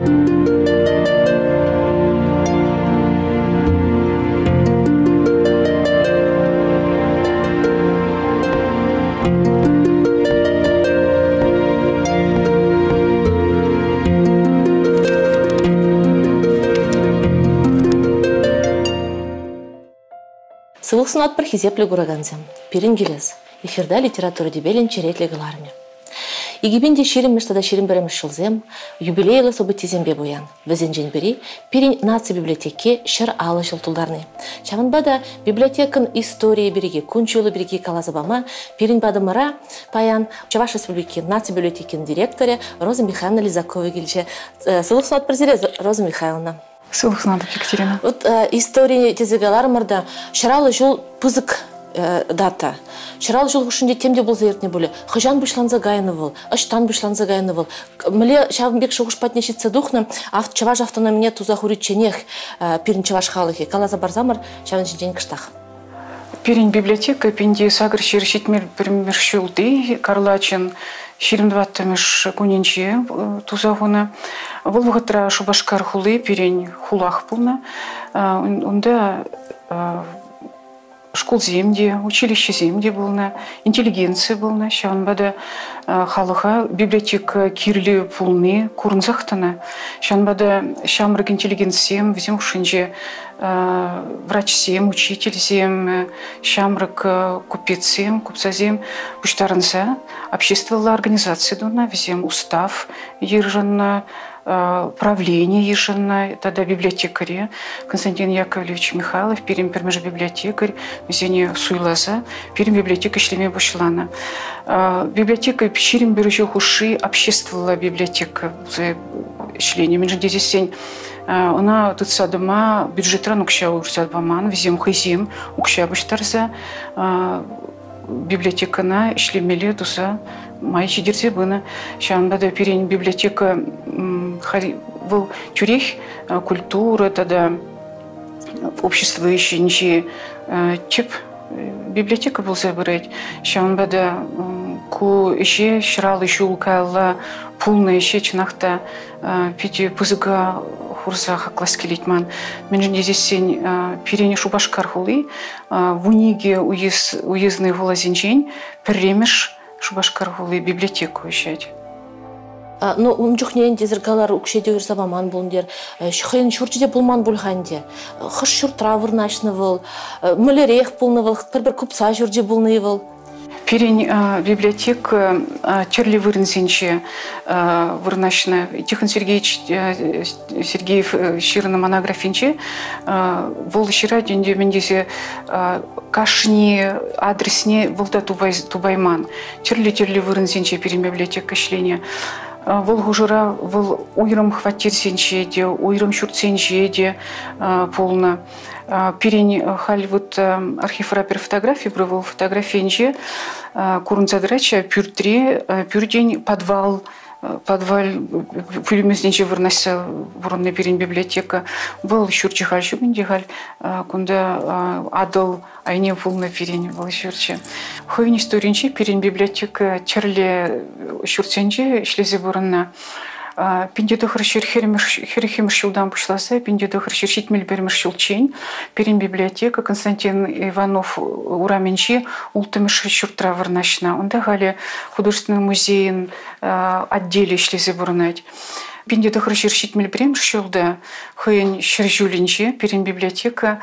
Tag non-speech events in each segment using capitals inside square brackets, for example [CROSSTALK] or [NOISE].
Сывылсын бір хизепле гураганзем. Пирин келес. Эфирда литература дебелин черетле Игибинде ширим мештада ширим берем шылзем, юбилейлы событизембе буян. Везенжен бери, пирин наци библиотеке шыр алы жылтулдарны. бада библиотекын истории береги, кунчулы береги калазабама, пирин бадымыра паян Чаваш республики наци библиотекин директоре Роза Михайловна Лизакова келче. Э, Сылықсын от Роза Михайловна. Сылық надо, Екатерина. Вот э, история тезегелар мырда шыралы жол пызык дата. Шырал жол хушинде темде болса ертне боле. Хыжан бушланза гайны был, ыштан бушланза гайны был. Мле шавынбек шугуш патнешитсе духны, ав чаваш автономия туза хуриченех э, пирин чаваш халыхи. Калаза барзамар шавын жинжен кыштах. Пирин библиотека пинди сагыр шершитмер примершулды Карлачин ширимдваттамыш кунинче э, тузагуна. Бұл вғытра шубашкар хулы пирен хулах пулна. Онда школ земде, училище земде болна, интеллигенция болна, шанбада халыха библиотека кирлі пулны курнзахтана. Шанбада шамрак интеллигенциям, візем ушинже врачсем, учительсем, шамрак купецем, купцазем, буштарынса, общественная организация дуна, устав, ержанна, Э, правление ежина, тогда библиотекаре Константин Яковлевич Михайлов, перим пермеж библиотекарь, мезене суйлаза, перим библиотека шлеме бушлана. Э, библиотека пещерин бережу хуши, обществовала библиотека члене. Мен же сень она тут садыма бюджетран укша урсят баман, везем хызем укша баштарса библиотекана ишлемеле туса май чидерсе бына шанбада перен библиотека был тюрех культура тогда общество еще ниче чип библиотека был забырать шанбада ку еще шрал еще укала пулна еще чынақта пити пузыга хурса хаклас келейтман мен же здесь сень перене шубашкар хулы в униге уез уездный волазинчень перемеш шубашкар хулы библиотеку вещать но он жухнен дезергалар укшеде үрсабаман булндер шхен шурчиде булман булханде хыш шуртра вырнашны был мөлерех булны бір бір купса жүрде булны был Перень библиотек Черли Вырнсенче вырнашна Тихон Сергеевич Сергеев ширна монографинче. Вол шира дюнде мендесе кашни адресне волда тубай тубайман. Черли Черли Вырнсенче перень библиотека Э, Вұл ғұжыра, вол, ұйрым хватит сенше де, ұйрым шүрт э, полна. Э, Перень халь вот архив рапер фотографии, брывал фотографенже, курнцадрача, пюртри, пюрдень, подвал, подвал, бұрынны берен библиотека. Был шурчи халь шуминде халь кунда адыл айне был шурчи хойни сторинче перен библиотека черле шурценче шлезе бұрынна пиндеду хрщир херхимр шилдан пушласа, пиндеду хрщир щитмель бермер щелчень, перин библиотека Константин Иванов ураменчи ултымыш щуртра варнашна. Он гали художественный музей отделе шлизе бурнать. Пинде тохыр шершитмел брем шулда хыйын шержулинче перен библиотека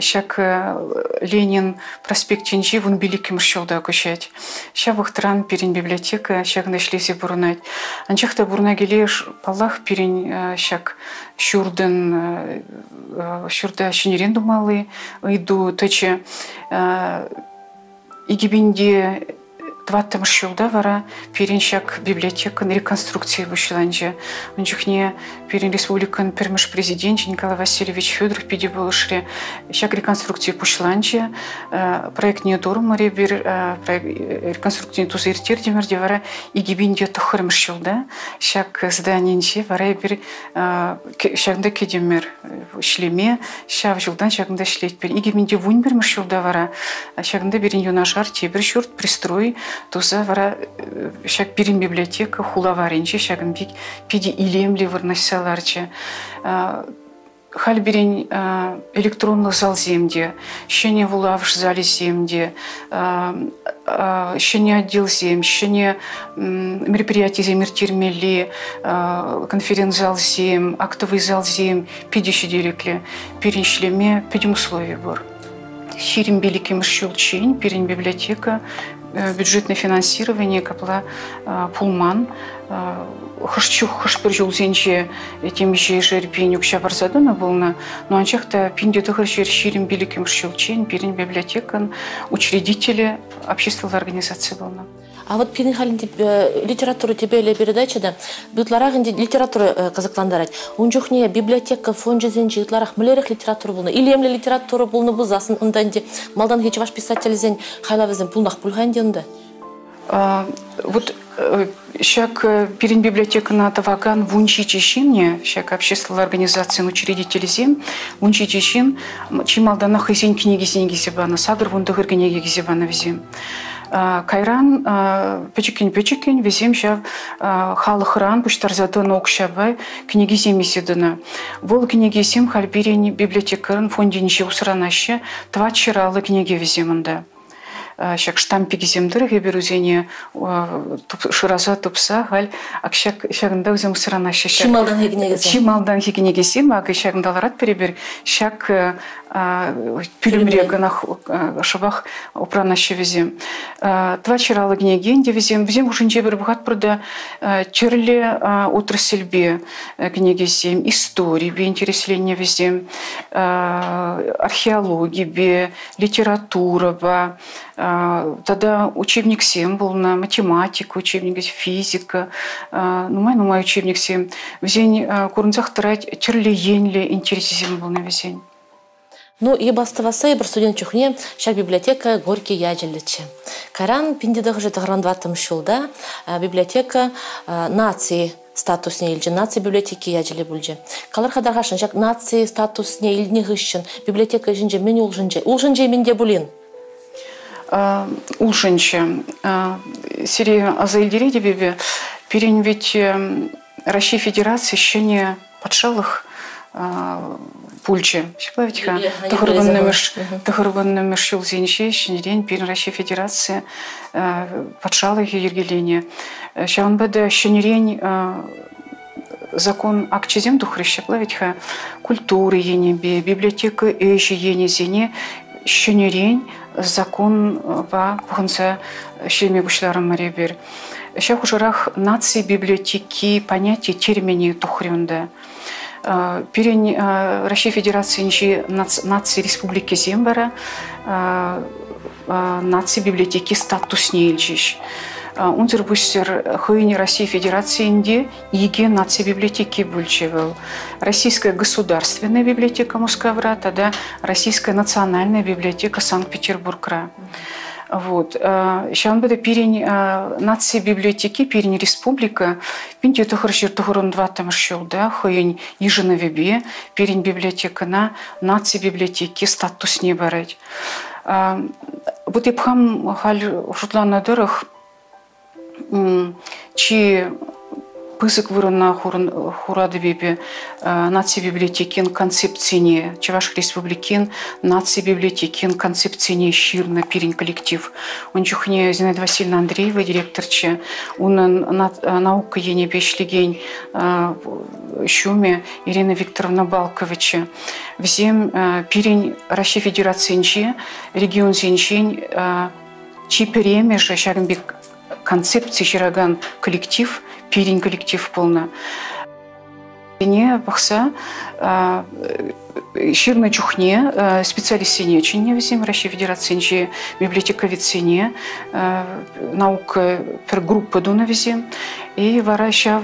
шак э, Ленин проспект чинчи вун великим шулда кушать. Ща вахтран перен библиотека шак нашлизе бурнать. Анчахта бурна гелеш палах перен э, шурден э, шурда шинерен думалы иду точе игибинде Тваттымыш жылда вара переншак библиотекан реконструкция бушыланжа. Унчухне перен республикан пермыш президент Николай Васильевич Федоров пиде болышре шак реконструкция пушыланжа. Э, проект не дорм маре бир э, реконструкция туз иртер мерде вара игибинде тухырмыш жылда. Шак зданиенче вара бир э, шагында кедемер шлеме шав жылдан шагында шлетпер. Игибинде вунь бермыш жылда вара шагында берин юнашар тебір шурт пристрой туса вара шак пирин библиотека хулаваринче шагын бик пиди илемли вырнашсаларчы хал бирен зал земде, щене вулавш зале земде, щене отдел зем, щене мероприятие земир термели, конференц-зал зем, актовый зал зем, пидиши дирекли, переншлеме, пидим условия бор. Библиотека, э, бюджетное финансирование, капла пулман, хышчух хышпыр жулзенче темиже жерпин юкша барсадына болна но анчахта пинде тохыр жер ширим биликим шилчен пирин библиотекан учредители общественной организации болна а вот пирин халинде э, литература тебе или передачада бутларах инде литература э, казакландарать. Унчухне библиотека фон жизенчи бутларах млерих литература болна или эмле литература болна бузасын унданде малдан хеч ваш писатель зен хайлавызен пулнах пулханде унда? Вот Щак э, перед библиотекана таваган вунчи чешинне, щак общественная организация учредители зем, вунчи чешин, чималдана хызен книги сенги зебана, сагр вундагыр книги зебана везем. Кайран печекин печекин везем ща халыхран пуштарзадын окшабай книги земеседына. Вол книги сем хальбирени библиотекарын фондинче усранаще, два чиралы книги веземында шак штампик земдер геберузене шыраза тупса хал акшак шагында үзем сырана шак чималдан хигнегесе чималдан хигнегесе мак шагындаларат перебер шак пилимре гынах шабах упрана везем. Два чиралы гнеген везем. Везем ушинче бир бухат бурда черле отрасльбе гнегесем истории бе интересление везем. Археологии бе литература ба тогда учебник 7 был на математику, учебник физика. Ну, мой, ну, мой учебник 7. Везень курнцах трать черли енли интересен был на везень. Ну, и бастываса, бір студент чухне, шар библиотека Горький яджелічі. Каран пиндедығы же тағрандватым шулда библиотека нации статусне илже нация библиотеки яджеле бульже. Калар хадаргашын, жак нации статусне илне гыщын, библиотека жинже, мен улжынже. Улжынже менде булин. Улшынчы. Сири Азаильдире дебебе перен ведь Россия Федерации еще не подшалых пульче. Шиплавитха. Тахырванны мешил зенче, шинерен перен Россия Федерация подшалых ергелене. Шаун бәді шинерен закон акчезем тухрыща плавитха культуры енебе, библиотека эши енезене, шинерен закон ба пухынса шеме бушларым маре бер. Ша хужарах нации библиотеки понятие термини тухрюнда. Перен Россия Федерации ничи нации республики Зембара нации библиотеки статус не ильчиш. Унзер бустер хыйни России Федерациинде иге нация библиотеки бульчевел. Российская государственная библиотека Москва, тогда Российская национальная библиотека Санкт-Петербурга. Вот. Сейчас буде пирень нации библиотеки, пирень республика, пинти тухаршир тухарун два там шел, да, хыйень ежина вебе, пирень библиотека на нации библиотеки статус не барать. Вот и пхам халь шутлана дырых, чи пысык вырына хурады бебе наци библиотекин концепцияне чеваш республикин наци библиотекин концепцияне ширна пирин коллектив он чухне зинаида васильевна андреева директорче унын наука ене бешлеген шуме ирина викторовна балковича. Взем пирин россия федерациянче регион зенчень чи перемеже шагынбек концепция жираган коллектив пирин коллектив полна не бақса ширна чухне специалист сене чине везем Россия Федерации библиотека вицине наука пер группа дуна везем и вара щав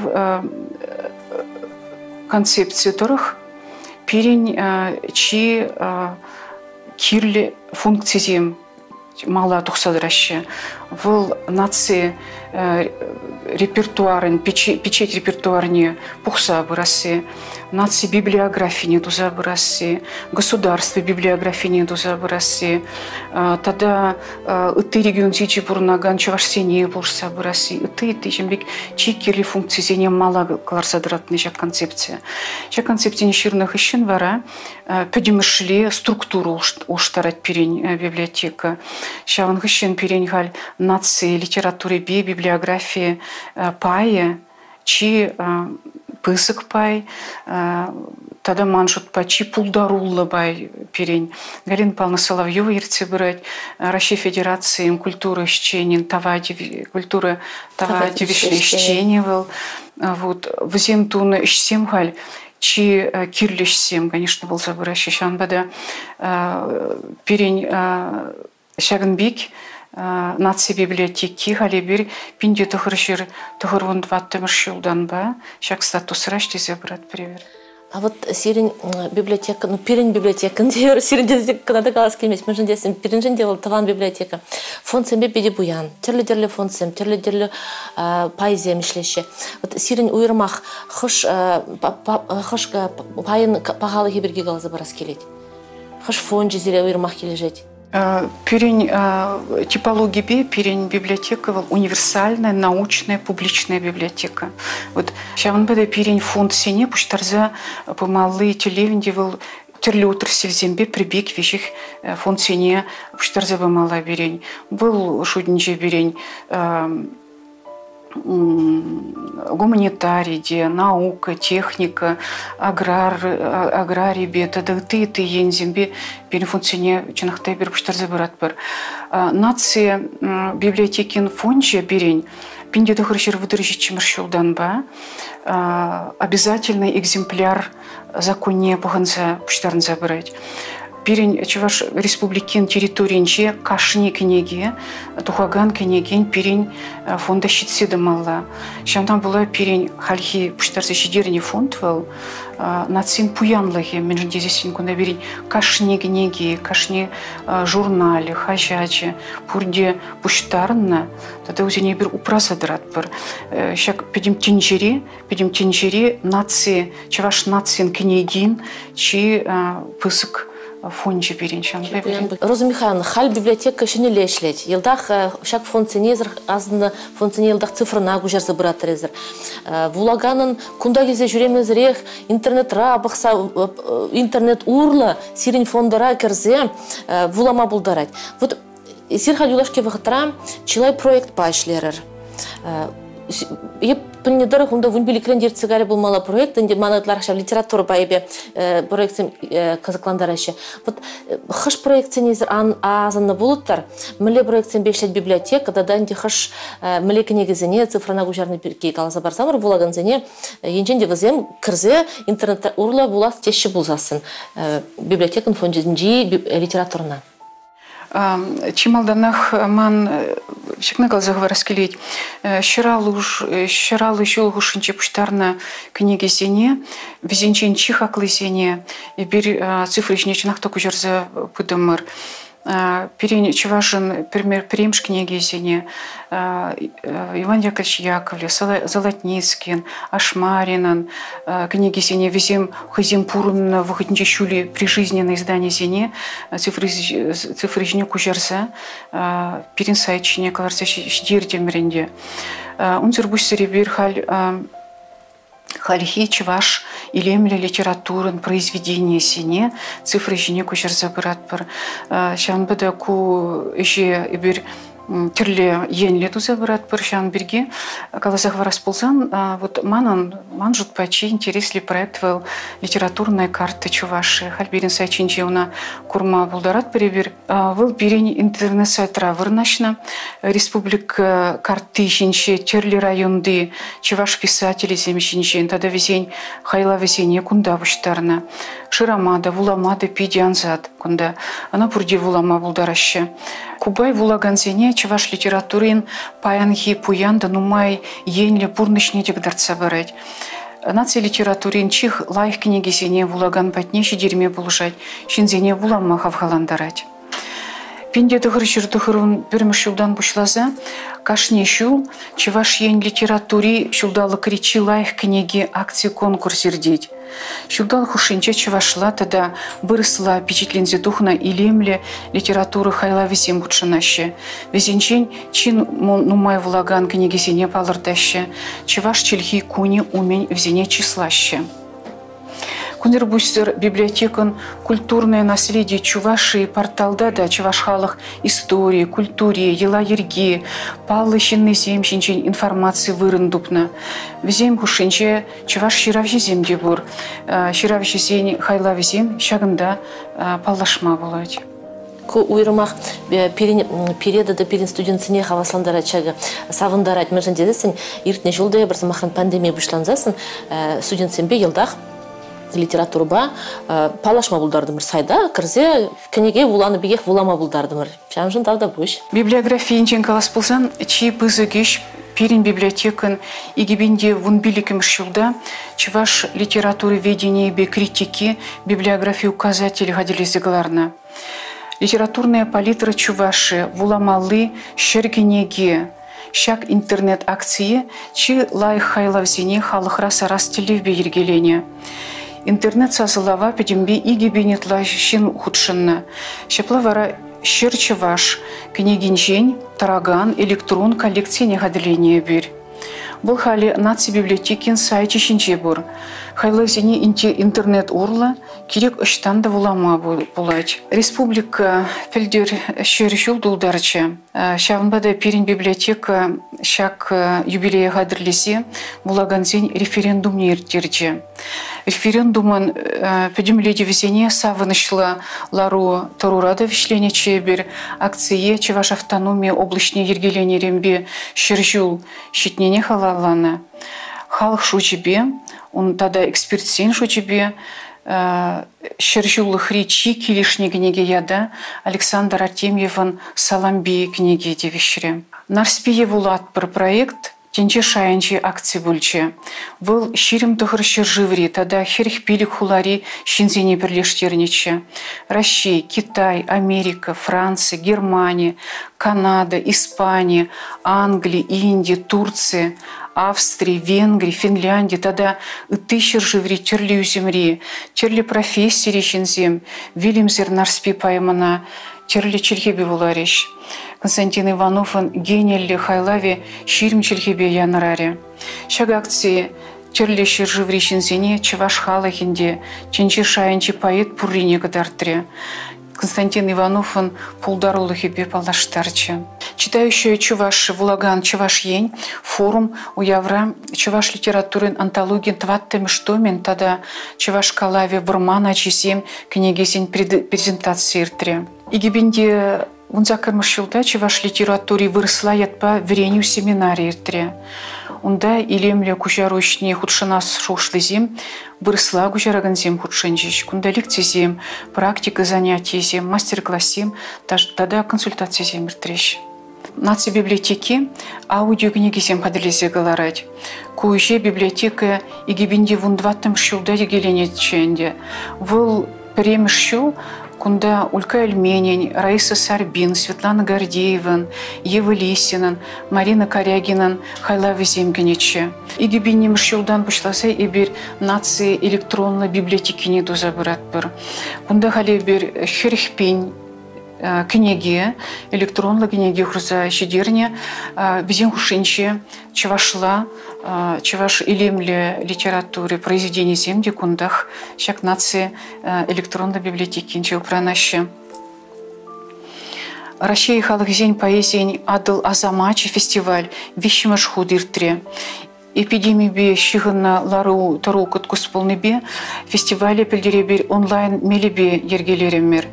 концепции которых пирин чи кирле функции мала тухсадыраща выл нации репертуарын печать репертуарне пухса бырасы нации библиографии нету за образцы, государства библиографии нету за образцы. А, тогда а, ты регион тичи бурнаган чувашсене за образцы. Ты ты чем бик чикерли функции зене мало кларсадратный же концепция. Же концепция неширных ищен вара, а, педимышли структуру уштарать перень э, библиотека. Шаван ищен перень галь нации, литературы би, библиографии э, пае, чи пысок пай, э, тогда пысыкпай пачи маншутпачи пулдаруллыбай перень. Галина павловна соловьева ерте брать. Э, россия федерации культура ищенин тава культура тава девишли был. А вот в туны щемгаль, галь чи э, кирлишсем конечно был забыращ шанбада перень шагынбик нация библиотеки халебир пинде тухыршир тухырвун дваттымыш жылдан ба. Шак статус раштизе брат привер. А вот сирин библиотека ну пирин библиотека [LAUGHS] дер сирин дездик када калас келмес мен десем пирин женде бол таван библиотека. Фонд сембе биде буян. Терле терле фонд сем терле терле поэзия мишлеше вот сирин уйырмах хош хош пайын пагалы хиберге галза барас келет хош фонд жезеле уйырмах кележет Перень типологии B, перень библиотека универсальная, научная, публичная библиотека. Вот сейчас он будет перень фонд сене, пуштарза помалы телевинди был түрлі отырсы зембе прибег вещих фонд сене пуштарза помала берень. Был шудниче берень гуманитарий, наука, техника, аграр, аграрий бе, тадыгты ты ензимбе перефункционе чынахтай бир буштарзы барат бар. Нация библиотекин фонче берень, пинде дохрышер выдыржи чимыршулдан ба, обязательный экземпляр законне пуханса буштарнза барать пирен чуваш республикин территориинче кашни кенеге тухаган кенеген пирен э, фонда щитседы малла шамтан была пирен хальхи пуштарсы шидерни фонд вал э, нацин пуянлыхе мен жендезесин кунда берин кашни кенеге кашни э, журнале хажаче пурде пуштарна тада өзене бир упразадырат бір шак педим тенжери педим тенжери нации чаваш нацин кенегин чи пысык фонче беренчан Роза Михайловна, хал библиотека шыны лешлет. Елдах шак функционезер азында функционелдах цифрына гужар забыратырызыр. Вулаганын кунда кезе жүремезірек интернет рабықса интернет урла сирин фондара керзе вулама булдарать. Вот сирхал юлашке вахтра чилай проект пашлерер. Еп пыннедыр хунда вун биликлен дерцегаре булмала проект инде манатлар ша литература байбе проектсем кызыкландарашы. Вот хыш проектсенезер ан азынны булуттар. Миле проектсен бешлет библиотека да данди хыш миле книгизене цифрана гужарны бирки каласа барсамыр булаганзене енженде вазем кирзе интернет урла булас теши булзасын библиотекан фондинжи литературна. Чималданах ман шекна галзах раскелить. Щиралуш, щиралы жол гушинче пуштарна книги сене, визенчен чихаклы сене, и бир цифры жнечнах току жерзе пыдымыр. Э, Чувашин, книги Княгизине, э, э, Иван Яковлевич Яковлев, Золотницкин, Ашмаринан, Княгизине, Визим Хазим Пурумна, Выходниче Щули, прижизненное издание Зине, Цифрыжня Кужерзе, Перенсайчине, Каларсяч Дирдемеренде. Он тюрбусь Серебирхаль, Халь, Хальхи чуваш илемле литературын произведение сене цифры жіне көшір забырат бір. Шанбыда ку іше бір түрлі енле тузе бір шан бірге каласах варас болсан вот манан ман жутпачи интересли проект был литературная карта чуваши хальбирин сайчинче уна курма булдарат перебир. Был бирин интернет сайтра вырнашна республика карты шинче түрлі районды чуваш писатели земшинче тада везень хайла везень кунда буштарна ширамада вуламада пидианзад кунда ана пурди вулама булдарашы кубай вулаганзене чуваш литературин паянхи пуянда нумай енле пурнышне дегдарца барать. Нация литературин чих лайх книги сене вулаган патне шидерме булжать, шинзене вулама хавхаландарать. Пинде дыгыр жыр дыгырын бірміш жылдан бұшлаза, кашне шул, чеваш ен литератури шулдалы кричи лайх книги акции конкурс ирдеть. Шулдал хушинче чевашла тогда выросла впечатлензе духна илемле литературы хайла весем бутшанаще. Везенчен чин нумай влаган книги сене палырдаще. Чеваш чельхи куни умень взене числаще. Кунербустер библиотекан культурное наследие Чувашии порталда да Чувашхалах истории, культуре, ела ерги, палы шинны земшинчен информации вырындупна. Визем хушинче Чуваш ширавши земде бур. Э, ширавши сень хайла визем шагында э, паллашма болады. ку уйрымах переда да перин студентсине хавасландара чага савындарать мыжын дедесин иртне жолда бір замахан пандемия бушланзасын э, студентсен бе йылдах литературба э, палашма булдардымыр сайда кірзе книге вуланы бигех вулама булдардымыр. Чамжын тавда буш библиография инчен калас болсан чи пызыгеш Пирин библиотекан игибинде вунбиликим шилда чуваш литературы ведения бе критики библиографии указатели гадилизегларна. Литературная палитра чуваши, вуламалы, шергенеге, шак интернет акции, чи лай хайлавзине халыхра сарас телевбе ергелене. Интернет сазылава педембе иги бенетла шин худшынна. Шепла вара ваш книгинчен тараган электрон коллекция гадление бир. Бұл хали наци библиотекин шинче бур. Зене интернет урла Кирек үш таңда булама булач республика пелдер шөрүшүл дулдарчы э, шагынбада перин библиотека шак э, юбилея кадрлиси булагансен референдум нертерчи референдумын э, пүдүмледи весене савынышлы лару торурадов ишленечи бир акция чеваш автономия облачне ергеленеремби шөрүшүл щитнене халалланы. Халық шучебе он тогда эксперт сен шучебе Шержулы хричи килишнегінеге яда Александр Артемьевын Саламби книги девишре. Нарспие вулат бір проект Тенче шайынче акция бульче. Выл ширим тұғыр живри, тада херих пилик хулари шинзене бірлештернече. Россия, Китай, Америка, Франция, Германия, Канада, Испания, Англия, Индия, Турция, Австрии, Венгрии, Финляндии, тогда тысячи живри, у земли, тюрли профессии шинзем, Вильямзер нарспи паймана, тюрли чельхебе вуларищ. Константин Ивановын генелли хайлави ширм чельхебе яныраре. Шагакции тюрлі шыржы врешінзене чываш халахінде ченчі шайынчы паэт пуррине кадарттре. Константин Иванов, он пулдарулы хипе палаштарча. Читающая Чуваш Вулаган Чуваш Ень, форум у Явра Чуваш литературы антологии Тваттем Штомин, тогда Чуваш Калави Бурман, Ачисем, книги сень презентации Иртре. И гибенде он закормышил, да, Чуваш литературе выросла ятпа верению семинарии Иртре. Унда илемле кужаручне худшынас шошлызем, выросла кужараганзем худшынжиш. Кунда лекцизем, практика занятиезем, мастер-классем, тада консультациязем иртреш. Наци библиотеки аудиокнигисем хаделезе галарать. Куйже библиотека игибинде вундваттым шулда дегеленетченде. Выл премшул кунда Улька Эльменень, Раиса Сарбин, Светлана Гордеева, Ева Лисинан, Марина Корягинан, Хайлави Земгенече. И гибиним шулдан пушласа и бир нации электронно библиотеки не дозабырат бір. Кунда хали бир книги, электронлы книги хурса шидерне, э, бизен хушинче, чевашла, э, чеваш илемле литературе, произведений земди кундах, шак нации электронной библиотеки инче упранаще. Россия халық зень поэзиень адыл азамачи фестиваль вещимаш худиртре эпидемия бе шигынна лару тару кыткус бе фестивале пилдеребир онлайн мелебе ергелеремер.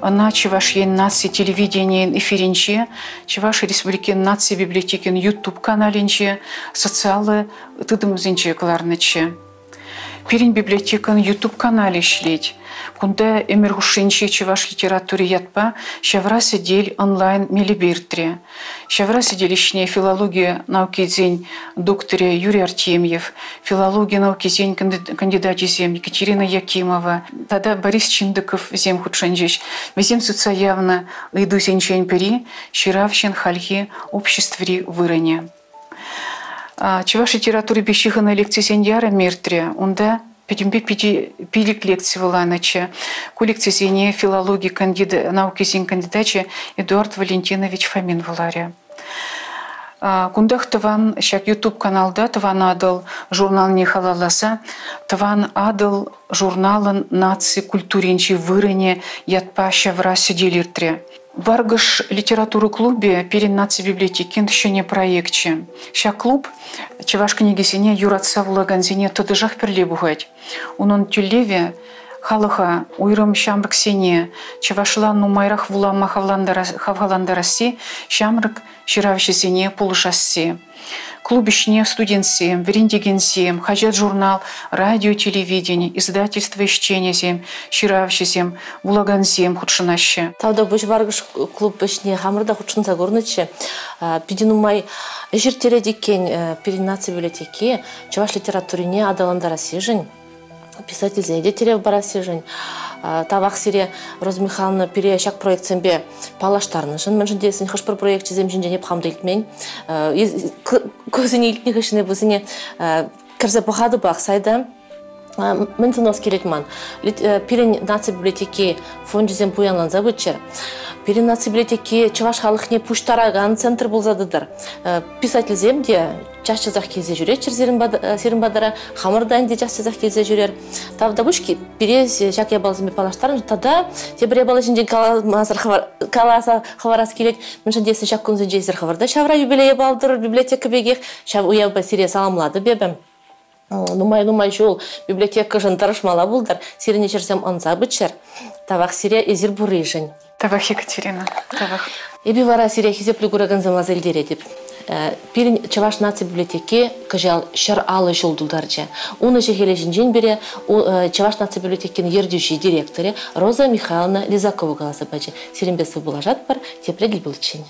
Ана Чеваш ен нации телевидение эфиринче, Чеваш республикен нации библиотекен YouTube каналинче, социалы тыдым зенче каларныче. Пирин библиотекан YouTube канале ишлеть. Кунда эмер хушинчи чеваш литературе ятпа, шавра сидель онлайн мелибиртре. Шавра сиделищне филология науки день докторе Юрий Артемьев, филология науки день кандидат зем Екатерина Якимова, тогда Борис Чиндыков зем худшанжич, везем явно иду сенчень пери, щиравщин хальхи обществри выране. Чуваш литературе бешихана лекция сеньяра миртре, унда Педимбе пилик лекции выланача. Коллекцизине филологии кандида, науки зин кандидача Эдуард Валентинович Фомин выларе. Кундах тыван шак YouTube каналда тыван адыл журнал не халаласа, тыван адыл журналын наци культуринчи вырыне ятпа шавра сиделиртре. Варгаш литературы клубе перен наци библиотекин не проектче. Ша клуб чеваш книгисине юратса влаганзине тыдыжах перле бугать. Унон тюлеве халыха уйрым шамрык сене чевашлан нумайрах вулама хавгаландараси шамрык ширавшесене пулышасси клубишне студентсем, вериндегенсем, хажат журнал, радио, телевидение, издательство ищенесем, ширавшесем, булагансем худшынаще. Тавда бұш варгыш клуб бішне хамырда худшынса көрніче. Пидинумай жиртере декен перинация библиотеки, чаваш литературине адаландара сежень, писатель зайде терев бара сежень табақ сире роза михайловна пире шак проект сембе палаштарны жын мен жындесін хыш бір проект чизем жинжене пхамды илтмен көзіне илтне хышыне бузине кірзе бахады бақ сайда. Мен тынос керекман пирен нация библиотеки фон жизем пуянланза бычер пирен нация библиотеки чуваш халыхне пуштараган центр болзадыдыр писатель земде жаш жазақ келзе жүрер серин бадара хамырдан де жаш жазақ келзе жүрер тавда бушки бирез жак я балзыми палаштарын тада те бире бала жинжен каласа хаварас келет мынша десе жак күнзен жезер хаварда шавра юбилей балдыр библиотека бегех шав уяба сире саламлады бебем нумай нумай жол. Библиотека жынтарышмала булдар сирене жерсем онза бычер тавах сире эзир бурыжын тавах екатерина. Тавах. Эби вара сире хизеплю гураган замазелдере деп пирин чаваш наци библиотеки кажал шар алы жолдулдарча. Уны жехеле жинжен бере чаваш наци библиотекин ердюши директоре Роза Михайловна Лизакова галаса бачы. Сиренбесі булажат бар, тепре гибылчень.